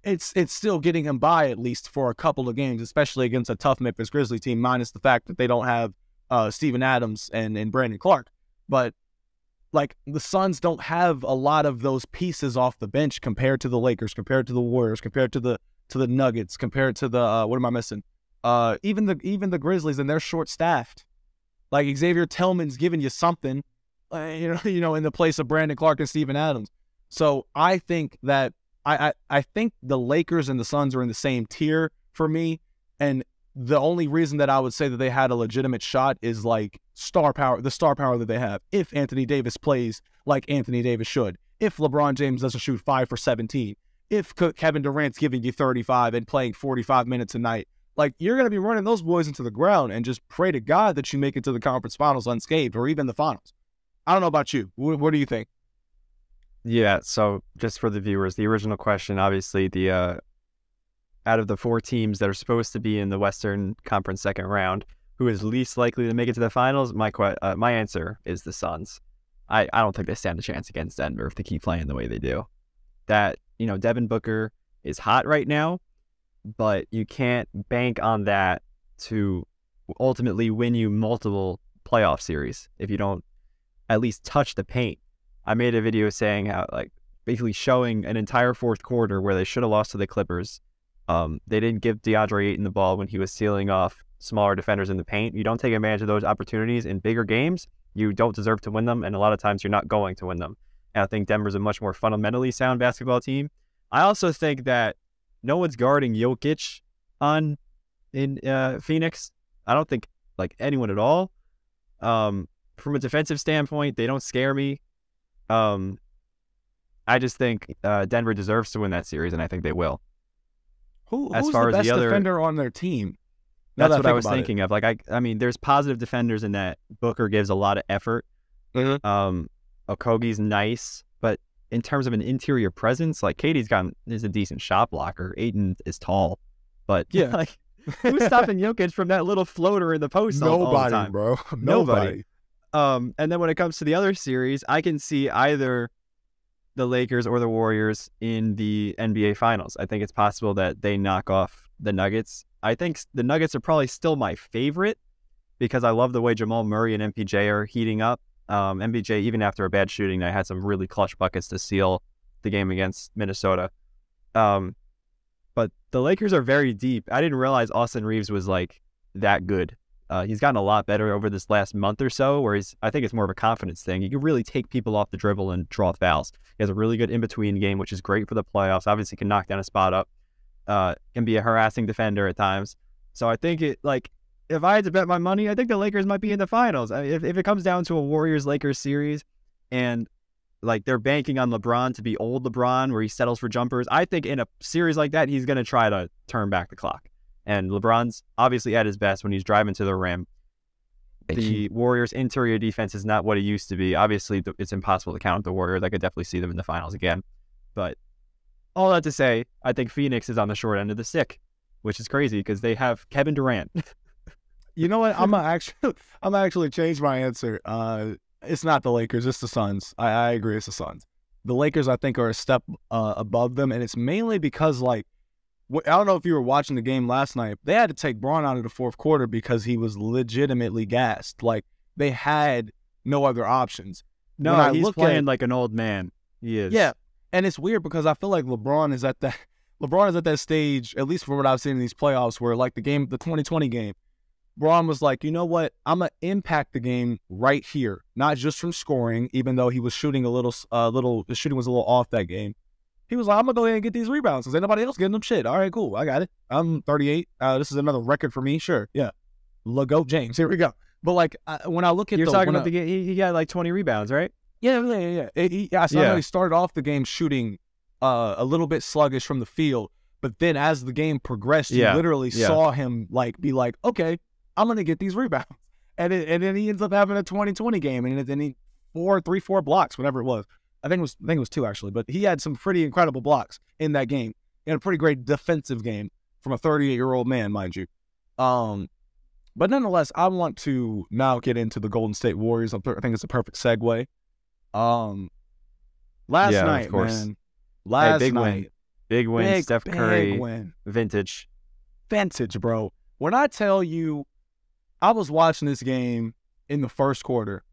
It's it's still getting him by at least for a couple of games, especially against a tough Memphis Grizzly team, minus the fact that they don't have uh, Steven Adams and, and Brandon Clarke. But like the Suns don't have a lot of those pieces off the bench compared to the Lakers, compared to the Warriors, compared to the to the Nuggets compared to the uh, what am I missing? Uh, even the even the Grizzlies and they're short staffed. Like Xavier Tillman's giving you something, uh, you know, you know, in the place of Brandon Clarke and Steven Adams. So I think that I, I I think the Lakers and the Suns are in the same tier for me, and the only reason that I would say that they had a legitimate shot is like star power, the star power that they have. If Anthony Davis plays like Anthony Davis should, if LeBron James doesn't shoot five for 17, if Kevin Durant's giving you 35 and playing 45 minutes a night, like you're going to be running those boys into the ground and just pray to God that you make it to the conference finals unscathed or even the finals. I don't know about you. What, what do you think? Yeah. So just for the viewers, the original question, obviously, the uh, out of the four teams that are supposed to be in the Western Conference second round, who is least likely to make it to the finals? My uh, my answer is the Suns. I, I don't think they stand a chance against Denver if they keep playing the way they do. That you know, Devin Booker is hot right now, but you can't bank on that to ultimately win you multiple playoff series if you don't at least touch the paint. I made a video saying how, like, basically showing an entire fourth quarter where they should have lost to the Clippers. Um, they didn't give DeAndre Ayton the ball when he was sealing off smaller defenders in the paint. You don't take advantage of those opportunities in bigger games. You don't deserve to win them, and a lot of times you're not going to win them. And I think Denver's a much more fundamentally sound basketball team. I also think that no one's guarding Jokic on in uh, Phoenix. I don't think like anyone at all. Um, from a defensive standpoint, they don't scare me. Um, I just think uh, Denver deserves to win that series, and I think they will. Who, as far the as the other defender on their team? That's that what I, I was thinking it. of. Like I, I mean, there's positive defenders in that. Booker gives a lot of effort. Mm-hmm. Um, Okogie's nice, but in terms of an interior presence, like KD's got is a decent shot blocker. Ayton is tall, but yeah, like who's stopping Jokic from that little floater in the post? Nobody, all, all the bro. Nobody. Nobody. Um, and then when it comes to the other series, I can see either the Lakers or the Warriors in the NBA Finals. I think it's possible that they knock off the Nuggets. I think the Nuggets are probably still my favorite because I love the way Jamal Murray and MPJ are heating up. Um, MPJ, even after a bad shooting I had some really clutch buckets to seal the game against Minnesota. Um, but the Lakers are very deep. I didn't realize Austin Reaves was like that good. Uh, he's gotten a lot better over this last month or so, where he's, I think it's more of a confidence thing. He can really take people off the dribble and draw fouls. He has a really good in between game, which is great for the playoffs. Obviously, can knock down a spot up, uh, can be a harassing defender at times. So I think it, like, if I had to bet my money, I think the Lakers might be in the finals. I mean, if, if it comes down to a Warriors Lakers series and like they're banking on LeBron to be old LeBron where he settles for jumpers, I think in a series like that, he's going to try to turn back the clock. And LeBron's obviously at his best when he's driving to the rim. The Warriors' interior defense is not what it used to be. Obviously, it's impossible to count the Warriors. I could definitely see them in the finals again. But all that to say, I think Phoenix is on the short end of the stick, which is crazy because they have Kevin Durant. You know what? I'm actually, I'm actually change my answer. Uh, it's not the Lakers. It's the Suns. I, I agree. It's the Suns. The Lakers, I think, are a step uh, above them, and it's mainly because, like, I don't know if you were watching the game last night. They had to take Bron out of the fourth quarter because he was legitimately gassed. Like they had no other options. No, he's playing at, like an old man. He is. yeah, and it's weird because I feel like LeBron is at that LeBron is at that stage, at least from what I've seen in these playoffs, where like the game, the 2020 game, Bron was like, you know what? I'm gonna impact the game right here, not just from scoring. Even though he was shooting a little, a uh, little, the shooting was a little off that game. He was like, I'm gonna go ahead and get these rebounds because ain't nobody else getting them shit. All right, cool, I got it. I'm 38. Uh, this is another record for me. Sure, yeah. Legoat James. Here we go. But like I, when I look at You're the, talking about I- the game. He, he got like 20 rebounds, right? yeah, yeah, yeah. yeah. It- he, I saw Yeah. he started off the game shooting uh, a little bit sluggish from the field, but then as the game progressed, you Yeah, literally yeah. saw him like be like, okay, I'm gonna get these rebounds, and it, and then he ends up having a 20-20 game, and then he four, three, four blocks, whatever it was. I think it was I think it was two actually, but he had some pretty incredible blocks in that game. Had a pretty great defensive game from a 38 year old man, mind you. Um, but nonetheless, I want to now get into the Golden State Warriors. I think it's a perfect segue. Um, last Yeah, of night, course. man. Last big win. Big win. big, Steph big Curry, win, vintage. vintage, bro. When I tell you, I was watching this game in the first quarter.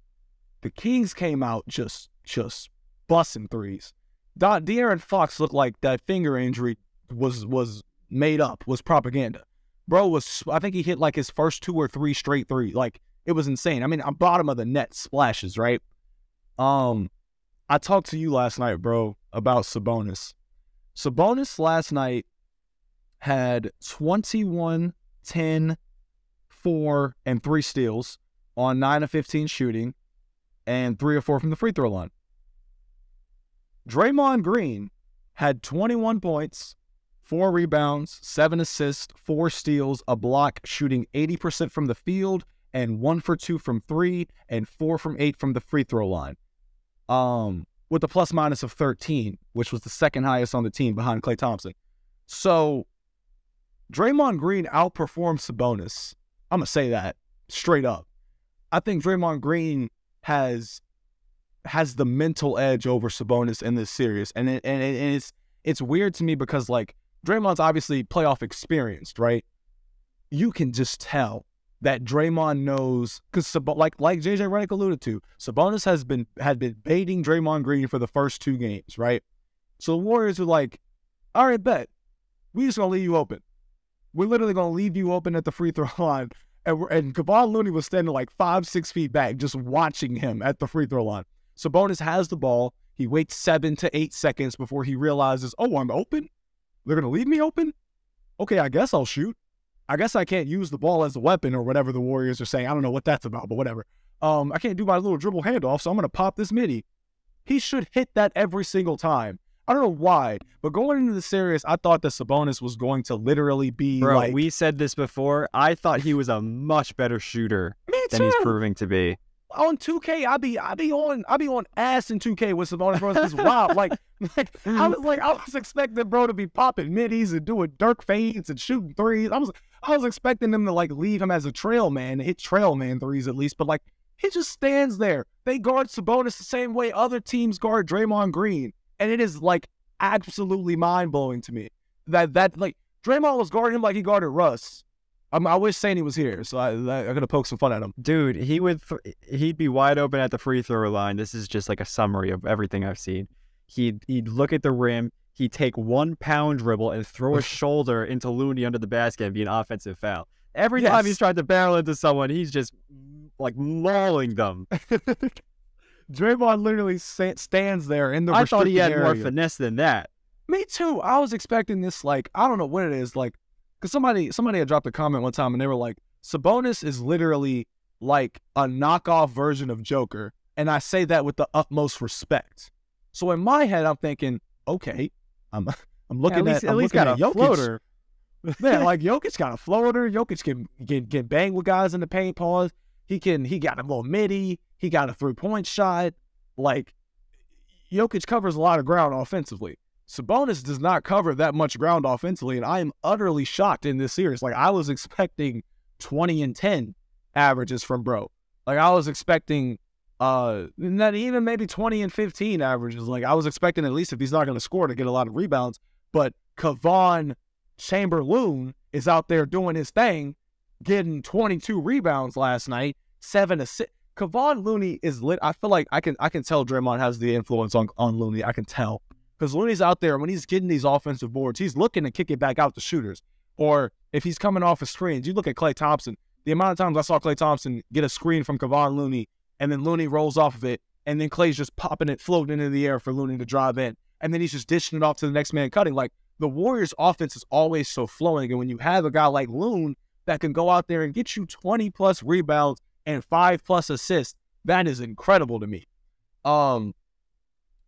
The Kings came out just, just busting threes. Don De'Aaron Fox looked like that finger injury was was made up, was propaganda. Bro was, I think he hit like his first two or three straight three. Like it was insane. I mean, I'm bottom of the net splashes, right? Um, I talked to you last night, bro, about Sabonis. Sabonis last night had 21, 10, 4, and 3 steals on 9 of 15 shooting and 3 or 4 from the free throw line. Draymond Green had 21 points, 4 rebounds, 7 assists, 4 steals, a block, shooting 80% from the field and 1 for 2 from 3 and 4 from 8 from the free throw line. Um with a plus minus of 13, which was the second highest on the team behind Klay Thompson. So Draymond Green outperformed Sabonis. I'm gonna say that straight up. I think Draymond Green has has the mental edge over Sabonis in this series, and it, and, it, and it's it's weird to me because like Draymond's obviously playoff experienced, right? You can just tell that Draymond knows because Sab- like like JJ Redick alluded to, Sabonis has been had been baiting Draymond Green for the first two games, right? So the Warriors are like, all right, bet we just gonna leave you open. We're literally gonna leave you open at the free throw line. And, and Kevon Looney was standing like five, six feet back, just watching him at the free throw line. Sabonis has the ball. He waits seven to eight seconds before he realizes, oh, I'm open. They're gonna leave me open. Okay, I guess I'll shoot. I guess I can't use the ball as a weapon or whatever the Warriors are saying. I don't know what that's about, but whatever. Um, I can't do my little dribble handoff, so I'm gonna pop this midi. He should hit that every single time. I don't know why, but going into the series, I thought that Sabonis was going to literally be Bro, like we said this before. I thought he was a much better shooter than he's proving to be. on 2K, I be I be on I be on ass in 2K with Sabonis, bro. It's wild. Like, like I was like I was expecting bro to be popping middies and doing Dirk fades and shooting threes. I was I was expecting them to like leave him as a trail man, hit trail man threes at least, but like he just stands there. They guard Sabonis the same way other teams guard Draymond Green, and it is like absolutely mind blowing to me that that like Draymond was guarding him like he guarded Russ. I'm, I wish Sandy was here, so I I, I could have poked some fun at him. Dude, he would th- he'd be wide open at the free throw line. This is just like a summary of everything I've seen. He'd he'd look at the rim, he'd take one pound dribble and throw his shoulder into Looney under the basket and be an offensive foul. Every time he's tried to barrel into someone, he's just like mauling them. Draymond literally stands there in the. I thought he had restricted more finesse than that. Me too. I was expecting this like I don't know what it is like because somebody somebody had dropped a comment one time and they were like Sabonis is literally like a knockoff version of Joker, and I say that with the utmost respect. So in my head, I'm thinking, okay, I'm I'm looking at at, least, at I'm looking got at a Jokic. floater. Man, like Jokic got a floater. Jokic can can can bang with guys in the paint pause. He can he got a little midi. He got a three point shot. Like Jokic covers a lot of ground offensively. Sabonis does not cover that much ground offensively, and I am utterly shocked in this series. Like I was expecting twenty and ten averages from bro. Like I was expecting uh not even maybe twenty and fifteen averages. Like I was expecting at least if he's not going to score to get a lot of rebounds. But Kevon Chamberlain is out there doing his thing, getting 22 rebounds last night, seven assi- Kevon Looney is lit. I feel like I can I can tell Draymond has the influence on on Looney. I can tell because Looney's out there when he's getting these offensive boards, he's looking to kick it back out to shooters. Or if he's coming off a screens, you look at Klay Thompson. The amount of times I saw Klay Thompson get a screen from Kevon Looney, and then Looney rolls off of it, and then Klay's just popping it, floating into the air for Looney to drive in, and then he's just dishing it off to the next man cutting. Like the Warriors' offense is always so flowing, and when you have a guy like Loon that can go out there and get you 20 plus rebounds and five plus assists, that is incredible to me. Um,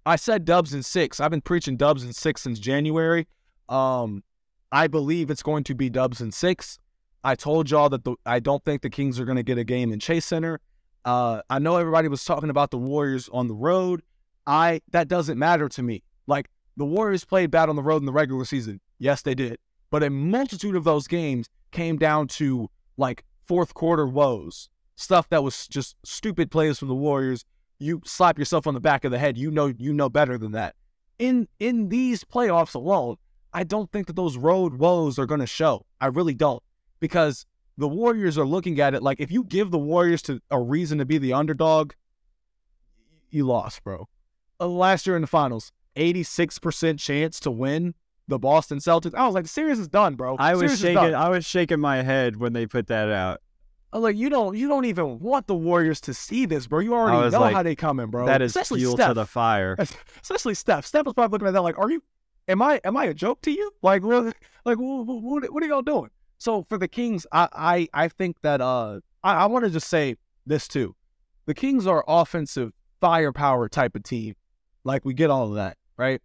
I said Dubs in six. I've been preaching Dubs in six since January. Um, I believe it's going to be Dubs in six. I told y'all that the, I don't think the Kings are going to get a game in Chase Center. Uh, I know everybody was talking about the Warriors on the road. I that doesn't matter to me. Like the Warriors played bad on the road in the regular season. Yes, they did. But a multitude of those games came down to like fourth quarter woes, stuff that was just stupid plays from the Warriors. You slap yourself on the back of the head. You know you know better than that. In in these playoffs alone, I don't think that those road woes are going to show. I really don't because the Warriors are looking at it like if you give the Warriors to a reason to be the underdog, you lost, bro. Uh, last year in the finals, 86% chance to win the Boston Celtics. I was like, the series is done, bro. I was shaking. I was shaking my head when they put that out. I'm like, you don't, you don't even want the Warriors to see this, bro. You already know like, how they coming, bro. that is Especially fuel Steph. to the fire. Especially Steph. Steph was probably looking at that like, are you? Am I? Am I a joke to you? Like, what? Like, what? What, what are y'all doing? So for the Kings, I, I, I think that uh, I, I want to just say this too. The Kings are offensive firepower type of team. Like we get all of that, right?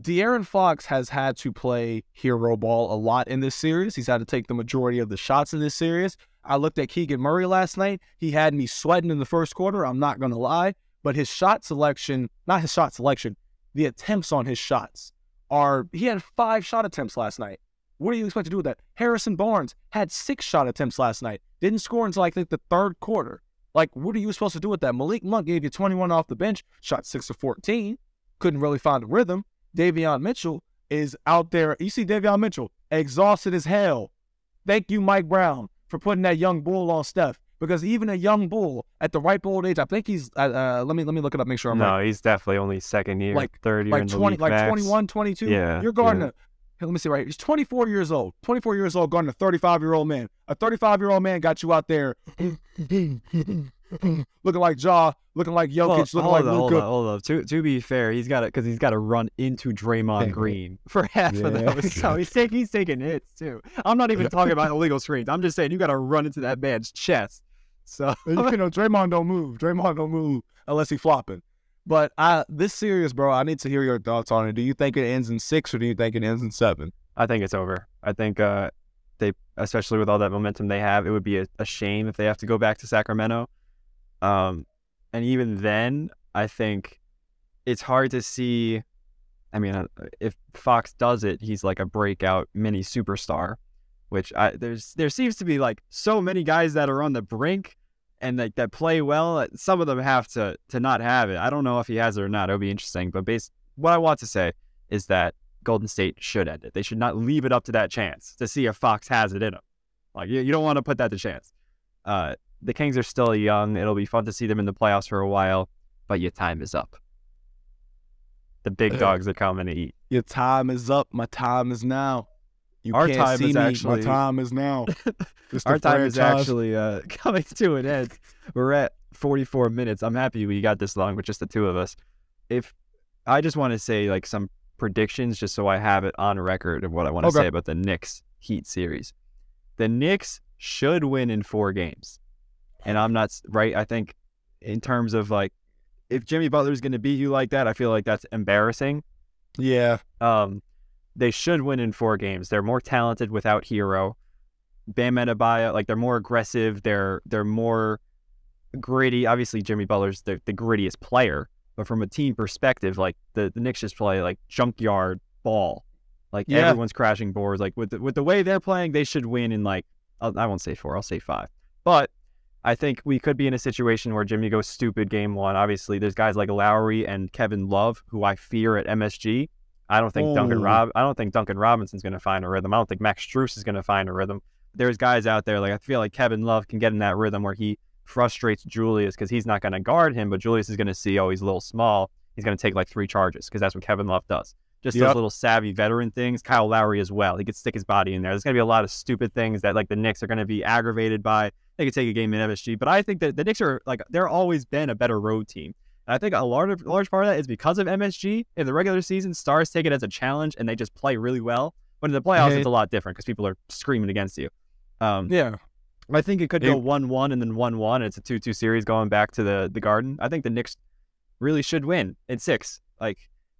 De'Aaron Fox has had to play hero ball a lot in this series. He's had to take the majority of the shots in this series. I looked at Keegan Murray last night. He had me sweating in the first quarter. I'm not going to lie. But his shot selection, not his shot selection, the attempts on his shots are, he had five shot attempts last night. What do you expect to do with that? Harrison Barnes had six shot attempts last night. Didn't score until I think the third quarter. Like, what are you supposed to do with that? Malik Monk gave you 21 off the bench, shot 6 of 14. Couldn't really find a rhythm. Davion Mitchell is out there. You see Davion Mitchell, exhausted as hell. Thank you, Mike Brown, for putting that young bull on Steph. Because even a young bull at the ripe old age, I think he's. Uh, uh, let me let me look it up, make sure I'm no, right. he's definitely only second year, Like- third year in Like the 20, like max. 21, 22. Yeah, You're guarding yeah. a. Here, let me see right. Here. He's 24 years old. 24 years old, guarding a 35 year old man. A 35 year old man got you out there looking like Jaw, looking like Jokic, Well, looking like on, hold Luka. on, hold on. To to be fair, he's got it because he's got to run into Draymond. Green for half of Yeah. those. So he's taking he's taking hits too. I'm not even talking about illegal screens. I'm just saying you got to run into that man's chest. So you know, Draymond don't move. Draymond don't move unless he flopping. But I, this series, bro, I need to hear your thoughts on it. Do you think it ends in six or do you think it ends in seven? I think it's over. I think uh, they, especially with all that momentum they have, it would be a, a shame if they have to go back to Sacramento. Um, and even then, I think it's hard to see. I mean, uh, if Fox does it, he's like a breakout mini superstar, which I there's there seems to be like so many guys that are on the brink and like that play well. Some of them have to to not have it. I don't know if he has it or not. It'll be interesting. But base, what I want to say is that Golden State should end it. They should not leave it up to that chance to see if Fox has it in him. Like you, you don't want to put that to chance. Uh, the Kings are still young. It'll be fun to see them in the playoffs for a while, but your time is up. The big dogs are coming to eat. Your time is up. My time is now. You Our can't time see is me. actually- My time is now. Our time is actually uh, coming to an end. We're at 44 minutes. I'm happy we got this long with just the two of us. If I just want to say like some predictions, just so I have it on record of what I want to Okay. say about the Knicks Heat series. The Knicks should win in four games, and I'm not right. I think in terms of like if Jimmy Butler's going to beat you like that, I feel like that's embarrassing. Yeah. Um, they should win in four games. They're more talented without Herro. Bam Adebayo, like they're more aggressive. They're they're more gritty. Obviously, Jimmy Butler's the, the grittiest player, but from a team perspective, like the, the Knicks just play like junkyard ball. Like Yeah. everyone's crashing boards. Like with the, with the way they're playing, they should win in like I won't say four. I'll say five. But I think we could be in a situation where Jimmy goes stupid game one. Obviously, there's guys like Lowry and Kevin Love who I fear at MSG. I don't think Duncan Rob. I don't think Duncan Robinson's going to find a rhythm. I don't think Max Strus is going to find a rhythm. There's guys out there like I feel like Kevin Love can get in that rhythm where he frustrates Julius because he's not going to guard him, but Julius is going to see, oh, he's a little small. He's going to take like three charges because that's what Kevin Love does. Just Yep. those little savvy veteran things. Kyle Lowry as well. He could stick his body in there. There's going to be a lot of stupid things that like the Knicks are going to be aggravated by. They could take a game in MSG, but I think that the Knicks are like they're always been a better road team. And I think a large large part of that is because of MSG. In the regular season, stars take it as a challenge and they just play really well. But in the playoffs, Hey. it's a lot different because people are screaming against you. Um, Yeah. I think it could go one one and then one one. And it's a two two series going back to the the Garden. I think the Knicks really should win in six. Like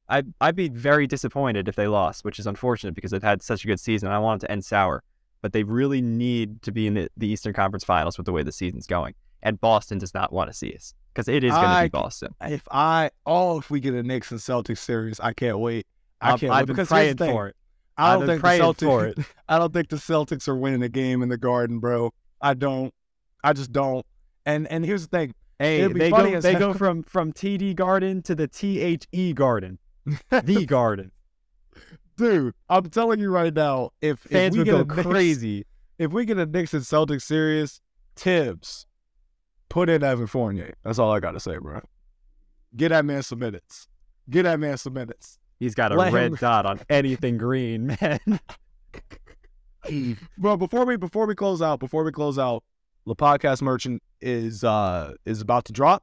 I I'd be very disappointed if they lost, which is unfortunate because they've had such a good season. I want it to end sour, but they really need to be in the, the Eastern Conference Finals with the way the season's going. And Boston does not want to see us because it is going to be Boston. If I oh if we get a Knicks and Celtics series, I can't wait. I can't I've wait been because praying here's the thing. for it. I don't think the Celtics. for it. I don't think the Celtics are winning a game in the Garden, bro. I don't. I just don't. And and here's the thing. Hey, they go they hell. go from from TD Garden to the THE Garden, the Garden. Dude, I'm telling you right now, if, if Fans we would go Knicks- crazy. if we get a Knicks and Celtics series, Thibs, put in Evan Fournier. That's all I gotta say, bro. Get that man some minutes. Get that man some minutes. He's got a Let red him- dot on anything green, man. Bro, before we before we close out, before we close out, the podcast merchant is uh is about to drop.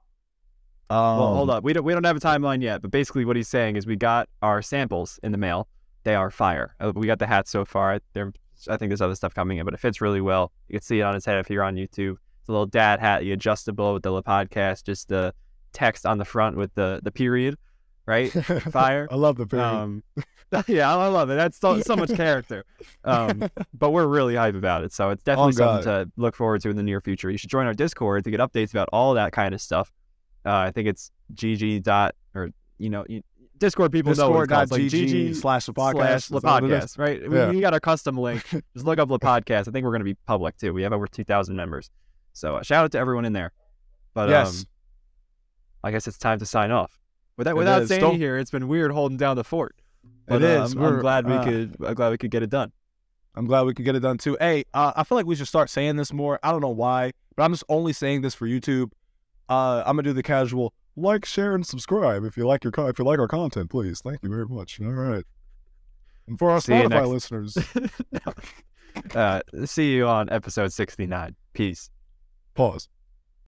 Um, well, hold up. We don't we don't have a timeline yet, but basically what he's saying is we got our samples in the mail. They are fire. Uh, We got the hats so far. There, I think there's other stuff coming in, but it fits really well. You can see it on his head if you're on YouTube. It's a little dad hat, the adjustable with the podcast, just the text on the front with the the period, right? Fire. I love the period. Um, yeah, I love it. That's so, so much character. Um, but we're really hype about it. So it's definitely Oh, something to look forward to in the near future. You should join our Discord to get updates about all that kind of stuff. Uh, I think it's GG dot or you know you, Discord people know what it's called. It's like Discord.gg slash the podcast. slash the that what it is? podcast, right? We, Yeah. we got a custom link. Just look up the podcast. I think we're going to be public too. We have over two thousand members. So uh, shout out to everyone in there. But Yes. um, I guess it's time to sign off. Without It without. Sandy Don't- here, it's been weird holding down the fort. But, It is. I'm, I'm glad we uh, could. I'm glad we could get it done. I'm glad we could get it done too. Hey, uh, I feel like we should start saying this more. I don't know why, but I'm just only saying this for YouTube. Uh, I'm gonna do the casual like, share, and subscribe if you like your if you like our content, please. Thank you very much. All right. And for our See Spotify listeners, uh, see you on episode 69. Peace. pause.